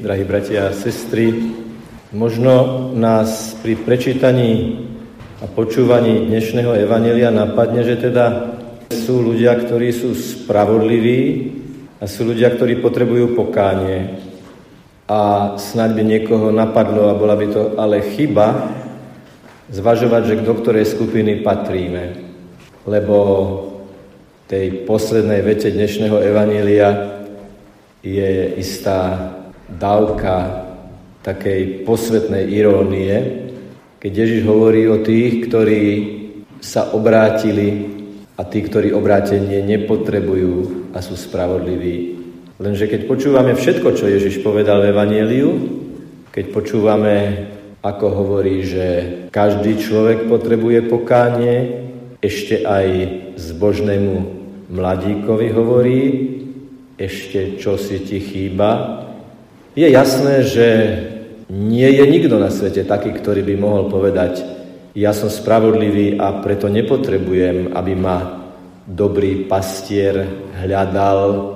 Drahí bratia a sestry, možno nás pri prečítaní a počúvaní dnešného Evanelia napadne, že teda sú ľudia, ktorí sú spravodliví a sú ľudia, ktorí potrebujú pokánie. A snáď by niekoho napadlo, a bola by to ale chyba, zvažovať, že do ktorej skupiny patríme. Lebo tej poslednej vete dnešného Evanília je istá dávka takej posvetnej irónie, keď Ježiš hovorí o tých, ktorí sa obrátili a tí, ktorí obrátenie nepotrebujú a sú spravodliví. Lenže keď počúvame všetko, čo Ježiš povedal v Evangeliu, keď počúvame, ako hovorí, že každý človek potrebuje pokánie, ešte aj zbožnému mladíkovi hovorí, ešte čo si ti chýba, je jasné, že nie je nikto na svete taký, ktorý by mohol povedať, ja som spravodlivý a preto nepotrebujem, aby ma dobrý pastier hľadal,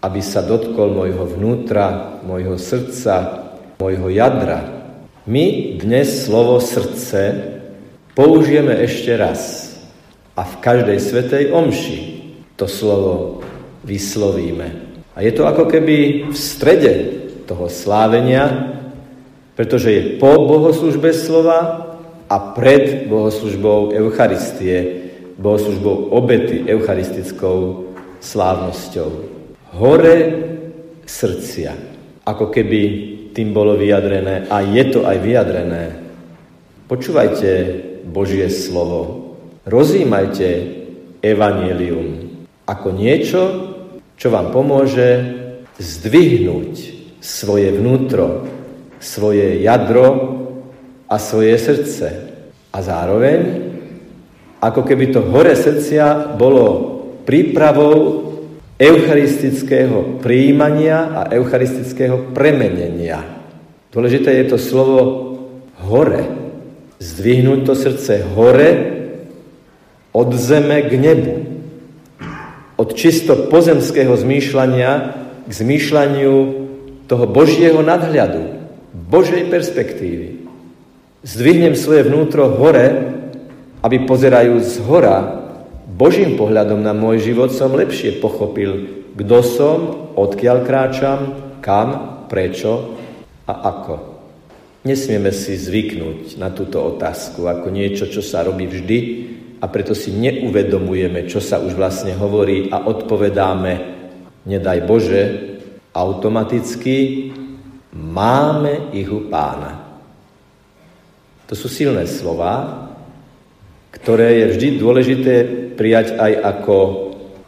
aby sa dotkol môjho vnútra, môjho srdca, môjho jadra. My dnes slovo srdce použijeme ešte raz a v každej svetej omši to slovo vyslovíme. A je to ako keby v strede toho slávenia, pretože je po bohoslužbe slova a pred bohoslužbou Eucharistie, bohoslužbou obety eucharistickou slávnosťou. Hore srdcia, ako keby tým bolo vyjadrené, a je to aj vyjadrené. Počúvajte Božie slovo, rozímajte evanelium ako niečo, čo vám pomôže zdvihnúť svoje vnútro, svoje jadro a svoje srdce. A zároveň, ako keby to hore srdcia bolo prípravou eucharistického príjmania a eucharistického premenenia. Dôležité je to slovo hore. Zdvihnúť to srdce hore od zeme k nebu. Od čisto pozemského zmýšľania k zmýšľaniu toho Božieho nadhľadu, Božej perspektívy. Zdvihnem svoje vnútro hore, aby pozerajúc z hora, Božím pohľadom na môj život som lepšie pochopil, kto som, odkiaľ kráčam, kam, prečo a ako. Nesmieme si zvyknúť na túto otázku ako niečo, čo sa robí vždy a preto si neuvedomujeme, čo sa už vlastne hovorí a odpovedáme, nedaj Bože, automaticky máme ich u pána. To sú silné slova, ktoré je vždy dôležité prijať aj ako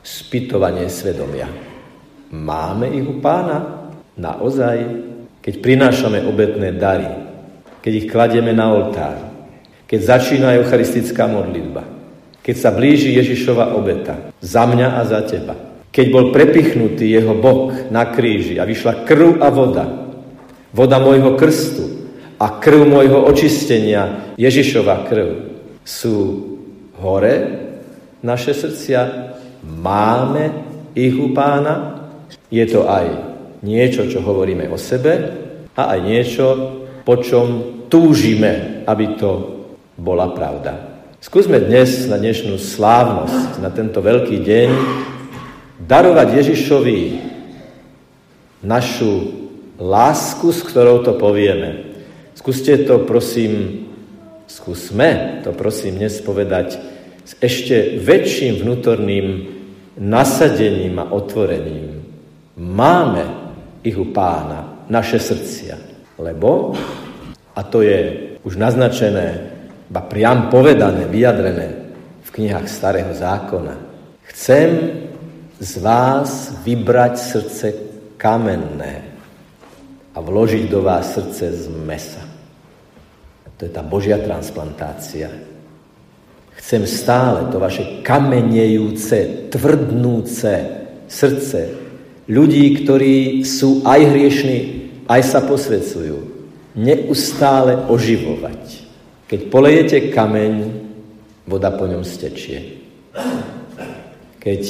spytovanie svedomia. Máme ich u pána? Naozaj? Keď prinášame obetné dary, keď ich kladieme na oltár, keď začína eucharistická modlitba, keď sa blíži Ježišova obeta za mňa a za teba, keď bol prepichnutý jeho bok na kríži a vyšla krv a voda, voda môjho krstu a krv môjho očistenia, Ježišova krv, sú hore naše srdcia, máme ich u pána, je to aj niečo, čo hovoríme o sebe a aj niečo, po čom túžime, aby to bola pravda. Skúsme dnes na dnešnú slávnosť, na tento veľký deň, darovať Ježišovi našu lásku, s ktorou to povieme. Skúste to, prosím, skúsme to, prosím, dnes povedať s ešte väčším vnútorným nasadením a otvorením. Máme ich u pána, naše srdcia. Lebo, a to je už naznačené, ba priam povedané, vyjadrené v knihách Starého zákona, chcem z vás vybrať srdce kamenné a vložiť do vás srdce z mesa. To je tá Božia transplantácia. Chcem stále to vaše kamenejúce, tvrdnúce srdce ľudí, ktorí sú aj hriešní, aj sa posvedcujú, neustále oživovať. Keď polejete kameň, voda po ňom stečie. Keď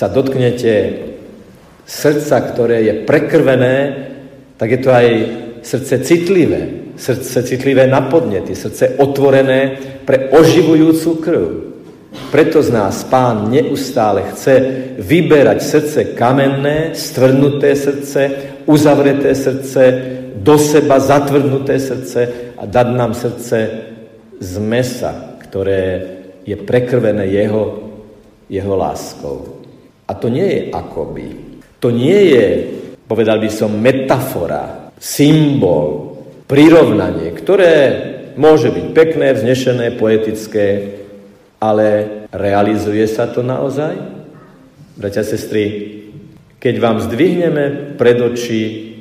sa dotknete srdca, ktoré je prekrvené tak je to aj srdce citlivé, srdce citlivé na podnety, srdce otvorené pre oživujúcu krv. Preto z nás pán neustále chce vyberať srdce kamenné, stvrdnuté srdce, uzavreté srdce, do seba zatvrdnuté srdce a dať nám srdce z mesa, ktoré je prekrvené jeho, jeho láskou. A to nie je akoby. To nie je, povedal by som, metafora, symbol, prirovnanie, ktoré môže byť pekné, vznešené, poetické, ale realizuje sa to naozaj? Bratia, sestry, keď vám zdvihneme pred oči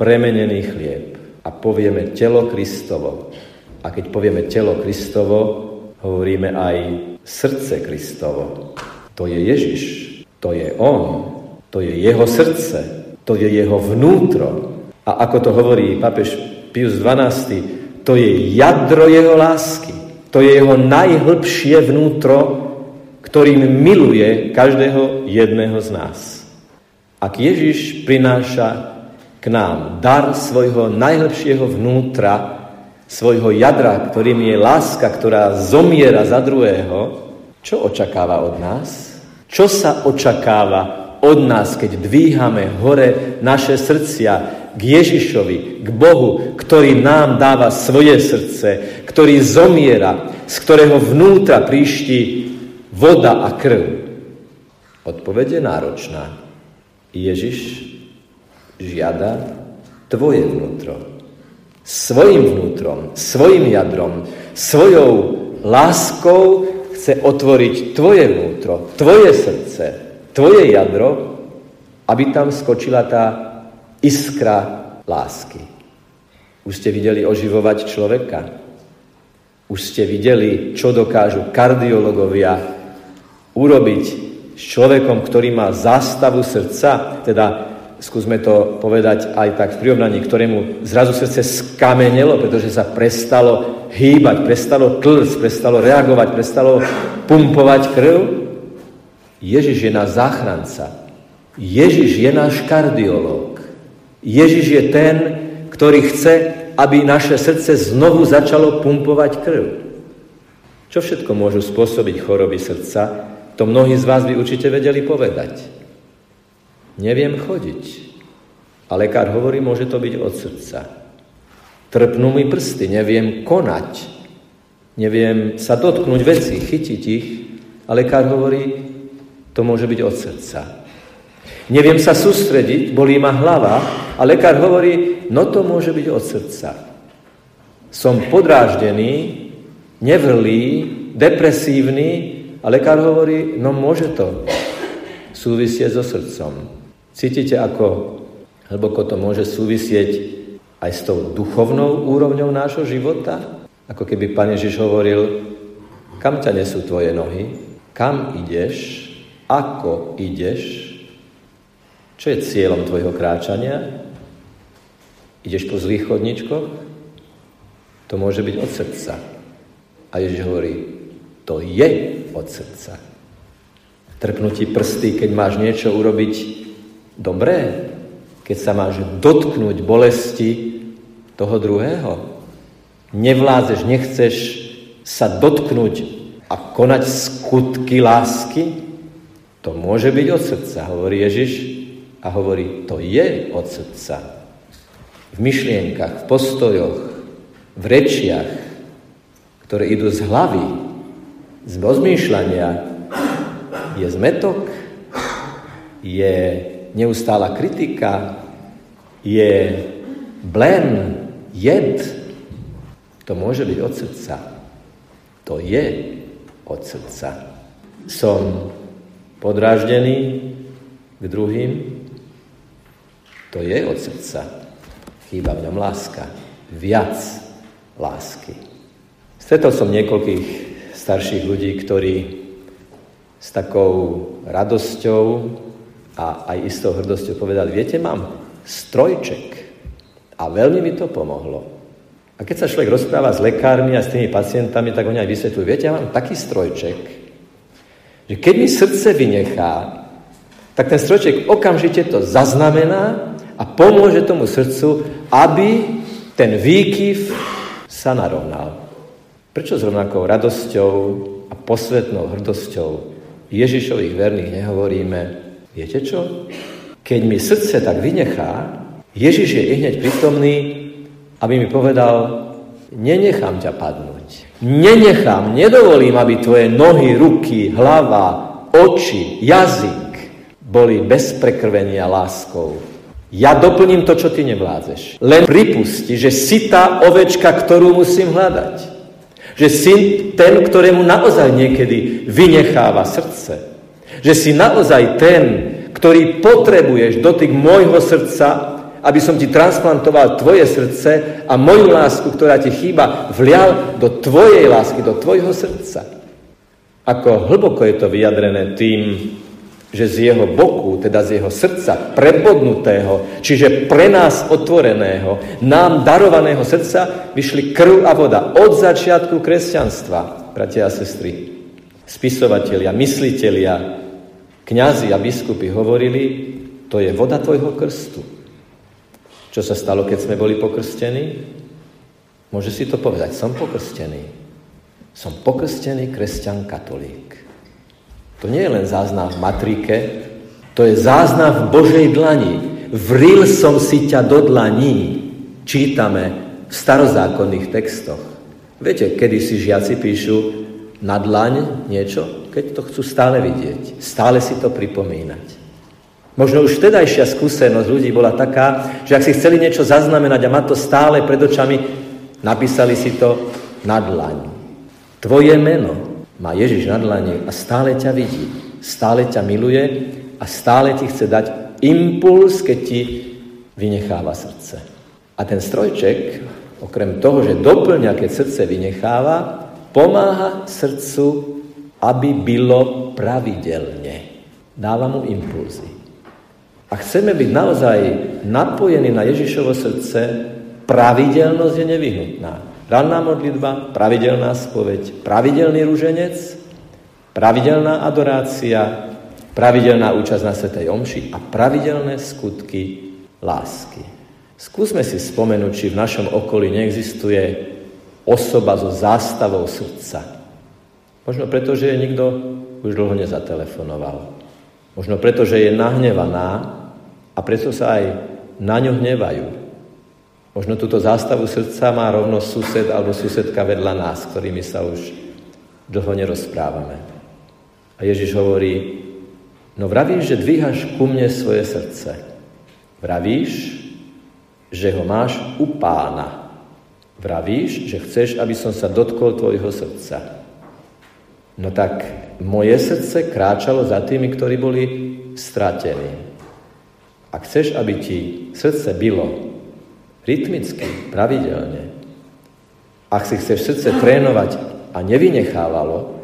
premenený chlieb a povieme telo Kristovo, a keď povieme telo Kristovo, hovoríme aj srdce Kristovo. To je Ježiš, to je On, to je Jeho srdce, to je Jeho vnútro. A ako to hovorí papež Pius XII, to je jadro Jeho lásky. To je jeho najhlbšie vnútro, ktorým miluje každého jedného z nás. Ak Ježiš prináša k nám dar svojho najlepšieho vnútra, svojho jadra, ktorým je láska, ktorá zomiera za druhého, čo očakáva od nás? Čo sa očakáva od nás, keď dvíhame hore naše srdcia k Ježišovi, k Bohu, ktorý nám dáva svoje srdce, ktorý zomiera, z ktorého vnútra príšti voda a krv. Odpoveď je náročná. Ježiš žiada tvoje vnútro. Svojim vnútrom, svojim jadrom, svojou láskou chce otvoriť tvoje vnútro, tvoje srdce, tvoje jadro, aby tam skočila tá iskra lásky. Už ste videli oživovať človeka? Už ste videli, čo dokážu kardiologovia urobiť s človekom, ktorý má zástavu srdca, teda skúsme to povedať aj tak v prirovnaní, ktorému zrazu srdce skamenelo, pretože sa prestalo hýbať, prestalo tlc, prestalo reagovať, prestalo pumpovať krv. Ježiš je náš záchranca. Ježiš je náš kardiolog. Ježiš je ten, ktorý chce, aby naše srdce znovu začalo pumpovať krv. Čo všetko môžu spôsobiť choroby srdca, to mnohí z vás by určite vedeli povedať. Neviem chodiť. A lekár hovorí, môže to byť od srdca. Trpnú mi prsty, neviem konať. Neviem sa dotknúť veci, chytiť ich. A lekár hovorí, to môže byť od srdca. Neviem sa sústrediť, bolí ma hlava a lekár hovorí, no to môže byť od srdca. Som podráždený, nevrlý, depresívny a lekár hovorí, no môže to súvisieť so srdcom. Cítite, ako hlboko to môže súvisieť aj s tou duchovnou úrovňou nášho života? Ako keby Pane Ježiš hovoril, kam ťa nesú tvoje nohy? Kam ideš? Ako ideš? Čo je cieľom tvojho kráčania? Ideš po zlých chodničkoch? To môže byť od srdca. A Ježiš hovorí, to je od srdca. Trpnú ti prsty, keď máš niečo urobiť dobré, keď sa máš dotknúť bolesti toho druhého. Nevládzeš, nechceš sa dotknúť a konať skutky lásky? To môže byť od srdca, hovorí Ježiš a hovorí, to je od srdca. V myšlienkach, v postojoch, v rečiach, ktoré idú z hlavy, z rozmýšľania, je zmetok, je neustála kritika, je blen, jed. To môže byť od srdca. To je od srdca. Som podráždený k druhým, to je od srdca. Chýba v ňom láska. Viac lásky. Stretol som niekoľkých starších ľudí, ktorí s takou radosťou a aj istou hrdosťou povedali, viete, mám strojček a veľmi mi to pomohlo. A keď sa človek rozpráva s lekármi a s tými pacientami, tak oni aj vysvetľujú, viete, ja mám taký strojček, že keď mi srdce vynechá, tak ten strojček okamžite to zaznamená a pomôže tomu srdcu, aby ten výkyv sa narovnal. Prečo s rovnakou radosťou a posvetnou hrdosťou Ježišových verných nehovoríme, viete čo? Keď mi srdce tak vynechá, Ježiš je hneď prítomný, aby mi povedal, nenechám ťa padnúť. Nenechám, nedovolím, aby tvoje nohy, ruky, hlava, oči, jazyk boli bez prekrvenia láskou. Ja doplním to, čo ty nevládzeš. Len pripusti, že si tá ovečka, ktorú musím hľadať. Že si ten, ktorému naozaj niekedy vynecháva srdce. Že si naozaj ten, ktorý potrebuješ dotyk môjho srdca, aby som ti transplantoval tvoje srdce a moju lásku, ktorá ti chýba, vlial do tvojej lásky, do tvojho srdca. Ako hlboko je to vyjadrené tým, že z jeho boku, teda z jeho srdca prebodnutého, čiže pre nás otvoreného, nám darovaného srdca, vyšli krv a voda od začiatku kresťanstva, bratia a sestry. Spisovatelia, myslitelia, kňazi a biskupy hovorili, to je voda tvojho krstu. Čo sa stalo, keď sme boli pokrstení? Môže si to povedať, som pokrstený. Som pokrstený kresťan katolík. To nie je len záznam v matrike, to je záznam v Božej dlani. Vril som si ťa do dlaní, čítame v starozákonných textoch. Viete, kedy si žiaci píšu na dlaň niečo, keď to chcú stále vidieť, stále si to pripomínať. Možno už vtedajšia skúsenosť ľudí bola taká, že ak si chceli niečo zaznamenať a mať to stále pred očami, napísali si to na dlaň. Tvoje meno, má Ježiš na dlani a stále ťa vidí, stále ťa miluje a stále ti chce dať impuls, keď ti vynecháva srdce. A ten strojček, okrem toho, že doplňa, keď srdce vynecháva, pomáha srdcu, aby bylo pravidelne. Dáva mu impulzy. A chceme byť naozaj napojení na Ježišovo srdce, pravidelnosť je nevyhnutná. Ranná modlitba, pravidelná spoveď, pravidelný rúženec, pravidelná adorácia, pravidelná účasť na Svetej Omši a pravidelné skutky lásky. Skúsme si spomenúť, či v našom okolí neexistuje osoba so zástavou srdca. Možno preto, že je nikto už dlho nezatelefonoval. Možno preto, že je nahnevaná a preto sa aj na ňu hnevajú. Možno túto zástavu srdca má rovno sused alebo susedka vedľa nás, ktorými sa už dlho nerozprávame. A Ježiš hovorí, no vravíš, že dvíhaš ku mne svoje srdce. Vravíš, že ho máš u pána. Vravíš, že chceš, aby som sa dotkol tvojho srdca. No tak moje srdce kráčalo za tými, ktorí boli stratení. Ak chceš, aby ti srdce bylo, rytmicky, pravidelne. Ak si chceš srdce trénovať a nevynechávalo,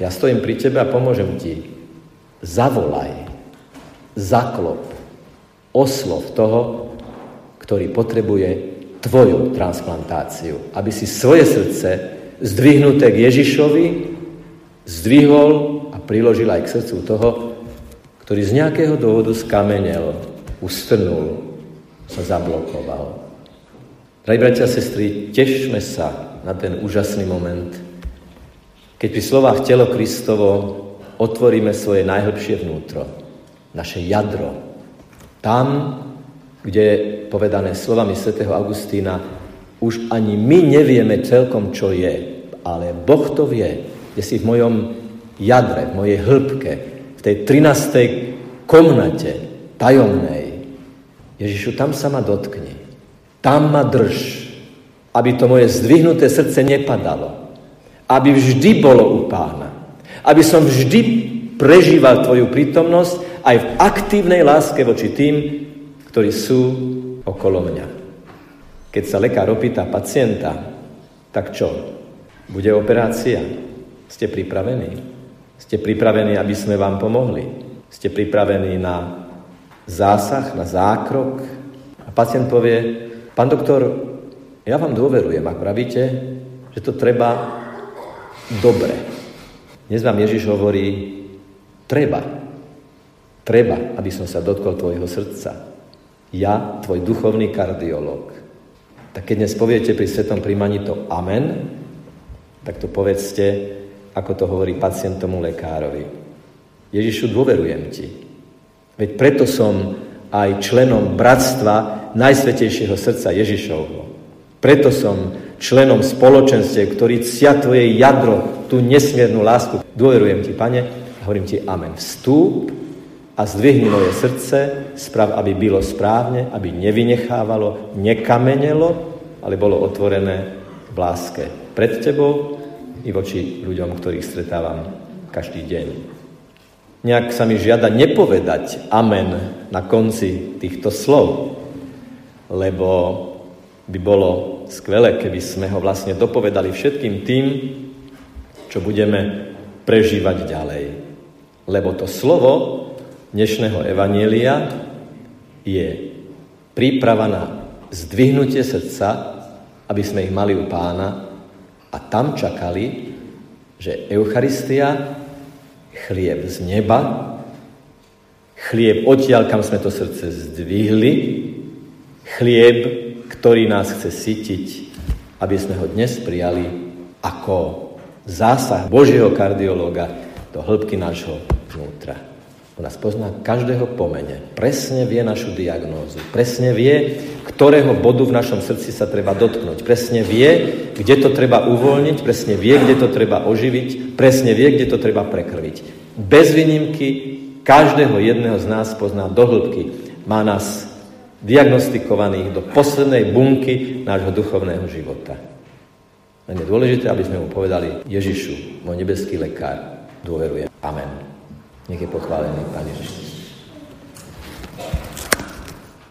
ja stojím pri tebe a pomôžem ti. Zavolaj, zaklop, oslov toho, ktorý potrebuje tvoju transplantáciu. Aby si svoje srdce zdvihnuté k Ježišovi zdvihol a priložil aj k srdcu toho, ktorý z nejakého dôvodu skamenel, ustrnul, sa zablokoval. Drahí bratia a sestry, tešme sa na ten úžasný moment, keď pri slovách telo Kristovo otvoríme svoje najhlbšie vnútro, naše jadro. Tam, kde je povedané slovami svätého Augustína, už ani my nevieme celkom, čo je, ale Boh to vie, kde si v mojom jadre, v mojej hĺbke, v tej 13. komnate tajomnej. Ježišu, tam sa ma dotkni. Tam ma drž, aby to moje zdvihnuté srdce nepadalo. Aby vždy bolo u pána. Aby som vždy prežíval tvoju prítomnosť aj v aktívnej láske voči tým, ktorí sú okolo mňa. Keď sa lekár opýta pacienta, tak čo? Bude operácia? Ste pripravení? Ste pripravení, aby sme vám pomohli? Ste pripravení na zásah, na zákrok? A pacient povie, Pán doktor, ja vám dôverujem, ak pravíte, že to treba dobre. Dnes vám Ježiš hovorí, treba, treba, aby som sa dotkol tvojho srdca. Ja, tvoj duchovný kardiolog. Tak keď dnes poviete pri svetom príjmaní to amen, tak to povedzte, ako to hovorí pacient tomu lekárovi. Ježišu, dôverujem ti. Veď preto som aj členom bratstva Najsvetejšieho srdca Ježišovho. Preto som členom spoločenstve, ktorý cia tvoje jadro, tú nesmiernu lásku. Dôverujem ti, pane, a hovorím ti amen. Vstúp a zdvihni moje srdce, sprav, aby bylo správne, aby nevynechávalo, nekamenelo, ale bolo otvorené v láske pred tebou i voči ľuďom, ktorých stretávam každý deň. Nejak sa mi žiada nepovedať amen na konci týchto slov, lebo by bolo skvelé, keby sme ho vlastne dopovedali všetkým tým, čo budeme prežívať ďalej. Lebo to slovo dnešného evanielia je príprava na zdvihnutie srdca, aby sme ich mali u pána a tam čakali, že Eucharistia, chlieb z neba, chlieb odtiaľ, kam sme to srdce zdvihli, chlieb, ktorý nás chce sytiť, aby sme ho dnes prijali ako zásah Božieho kardiológa do hĺbky nášho vnútra. On nás pozná každého pomene. Presne vie našu diagnózu. Presne vie, ktorého bodu v našom srdci sa treba dotknúť. Presne vie, kde to treba uvoľniť. Presne vie, kde to treba oživiť. Presne vie, kde to treba prekrviť. Bez výnimky každého jedného z nás pozná do hĺbky. Má nás diagnostikovaných do poslednej bunky nášho duchovného života. Len je dôležité, aby sme mu povedali Ježišu, môj nebeský lekár, dôverujem. Amen. Nech je pochválený Pán Ježiš.